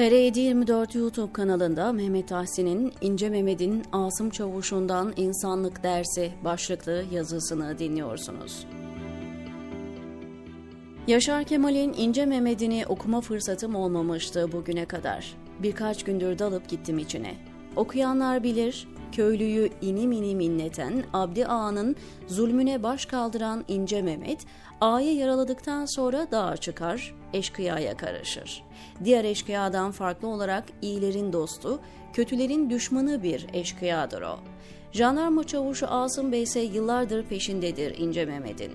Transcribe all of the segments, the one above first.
TR724 YouTube kanalında Mehmet Tahsin'in İnce Mehmet'in Asım Çavuş'undan İnsanlık Dersi başlıklı yazısını dinliyorsunuz. Yaşar Kemal'in İnce Mehmet'ini okuma fırsatım olmamıştı bugüne kadar. Birkaç gündür dalıp gittim içine. Okuyanlar bilir, köylüyü inim inim inleten Abdi Ağa'nın zulmüne baş kaldıran İnce Mehmet, Ağa'yı yaraladıktan sonra dağa çıkar, eşkıyaya karışır. Diğer eşkıyadan farklı olarak iyilerin dostu, kötülerin düşmanı bir eşkıyadır o. Jandarma çavuşu Asım Bey ise yıllardır peşindedir İnce Mehmet'in.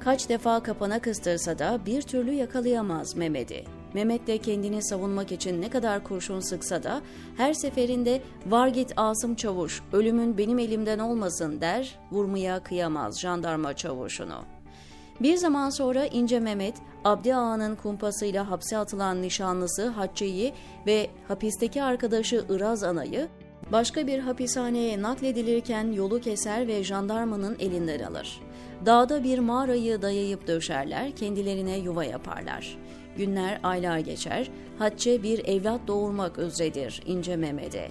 Kaç defa kapana kıstırsa da bir türlü yakalayamaz Mehmet'i. Mehmet de kendini savunmak için ne kadar kurşun sıksa da her seferinde var git Asım Çavuş ölümün benim elimden olmasın der vurmaya kıyamaz jandarma çavuşunu. Bir zaman sonra İnce Mehmet, Abdi Ağa'nın kumpasıyla hapse atılan nişanlısı Hacce'yi ve hapisteki arkadaşı Iraz Ana'yı başka bir hapishaneye nakledilirken yolu keser ve jandarmanın elinden alır. Dağda bir mağarayı dayayıp döşerler, kendilerine yuva yaparlar. Günler, aylar geçer, Hacce bir evlat doğurmak üzeredir İnce Mehmet'e.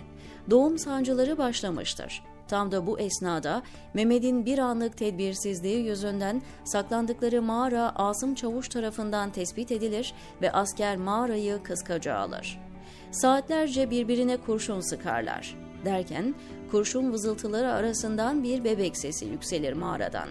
Doğum sancıları başlamıştır. Tam da bu esnada Mehmet'in bir anlık tedbirsizliği yüzünden saklandıkları mağara Asım Çavuş tarafından tespit edilir ve asker mağarayı kıskaca alır. Saatlerce birbirine kurşun sıkarlar. Derken kurşun vızıltıları arasından bir bebek sesi yükselir mağaradan.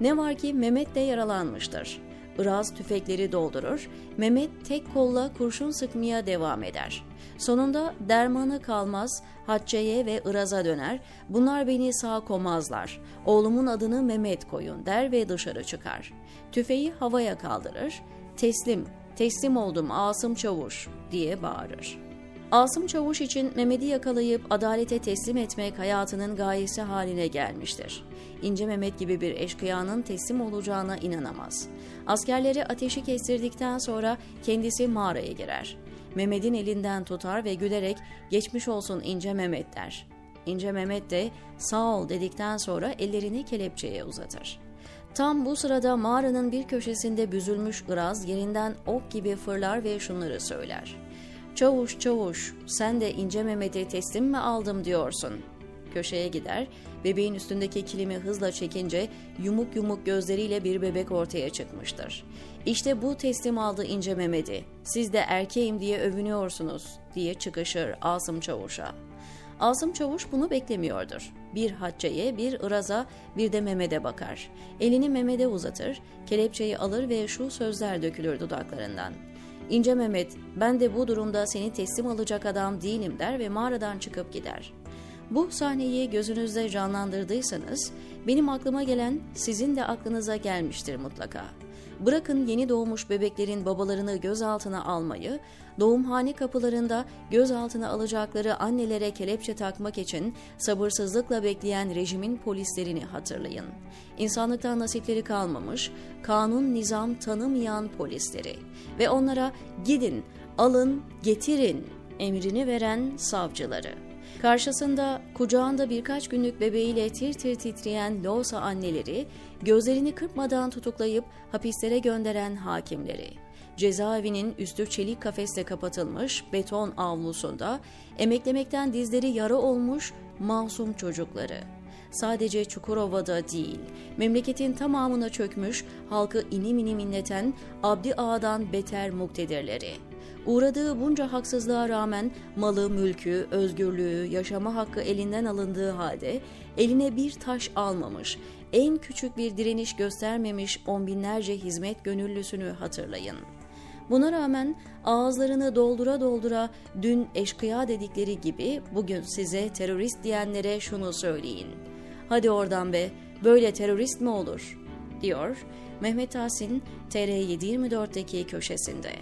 Ne var ki Mehmet de yaralanmıştır. Iraz tüfekleri doldurur, Mehmet tek kolla kurşun sıkmaya devam eder. Sonunda dermanı kalmaz, Hacce'ye ve Iraz'a döner, bunlar beni sağ komazlar, oğlumun adını Mehmet koyun der ve dışarı çıkar. Tüfeği havaya kaldırır, teslim, teslim oldum Asım Çavuş diye bağırır. Asım Çavuş için Mehmet'i yakalayıp adalete teslim etmek hayatının gayesi haline gelmiştir. İnce Mehmet gibi bir eşkıyanın teslim olacağına inanamaz. Askerleri ateşi kestirdikten sonra kendisi mağaraya girer. Mehmet'in elinden tutar ve gülerek geçmiş olsun İnce Mehmet der. İnce Mehmet de sağ ol dedikten sonra ellerini kelepçeye uzatır. Tam bu sırada mağaranın bir köşesinde büzülmüş Iraz yerinden ok gibi fırlar ve şunları söyler. Çavuş çavuş sen de ince Mehmet'i teslim mi aldım diyorsun. Köşeye gider, bebeğin üstündeki kilimi hızla çekince yumuk yumuk gözleriyle bir bebek ortaya çıkmıştır. İşte bu teslim aldı ince Mehmet'i. Siz de erkeğim diye övünüyorsunuz diye çıkışır Asım Çavuş'a. Asım Çavuş bunu beklemiyordur. Bir Hacce'ye, bir Iraz'a, bir de Mehmet'e bakar. Elini Mehmet'e uzatır, kelepçeyi alır ve şu sözler dökülür dudaklarından. İnce Mehmet, ben de bu durumda seni teslim alacak adam değilim der ve mağaradan çıkıp gider. Bu sahneyi gözünüzde canlandırdıysanız, benim aklıma gelen sizin de aklınıza gelmiştir mutlaka. Bırakın yeni doğmuş bebeklerin babalarını gözaltına almayı, doğumhane kapılarında gözaltına alacakları annelere kelepçe takmak için sabırsızlıkla bekleyen rejimin polislerini hatırlayın. İnsanlıktan nasipleri kalmamış, kanun nizam tanımayan polisleri ve onlara gidin, alın, getirin emrini veren savcıları. Karşısında kucağında birkaç günlük bebeğiyle tir tir titreyen Loğusa anneleri, gözlerini kırpmadan tutuklayıp hapislere gönderen hakimleri. Cezaevinin üstü çelik kafesle kapatılmış beton avlusunda emeklemekten dizleri yara olmuş masum çocukları. Sadece Çukurova'da değil, memleketin tamamına çökmüş, halkı inim inim inleten Abdi Ağa'dan beter muktedirleri. Uğradığı bunca haksızlığa rağmen malı, mülkü, özgürlüğü, yaşama hakkı elinden alındığı halde eline bir taş almamış, en küçük bir direniş göstermemiş on binlerce hizmet gönüllüsünü hatırlayın. Buna rağmen ağızlarını doldura doldura dün eşkıya dedikleri gibi bugün size terörist diyenlere şunu söyleyin. Hadi oradan be, böyle terörist mi olur? diyor Mehmet Asin TR724'deki köşesinde.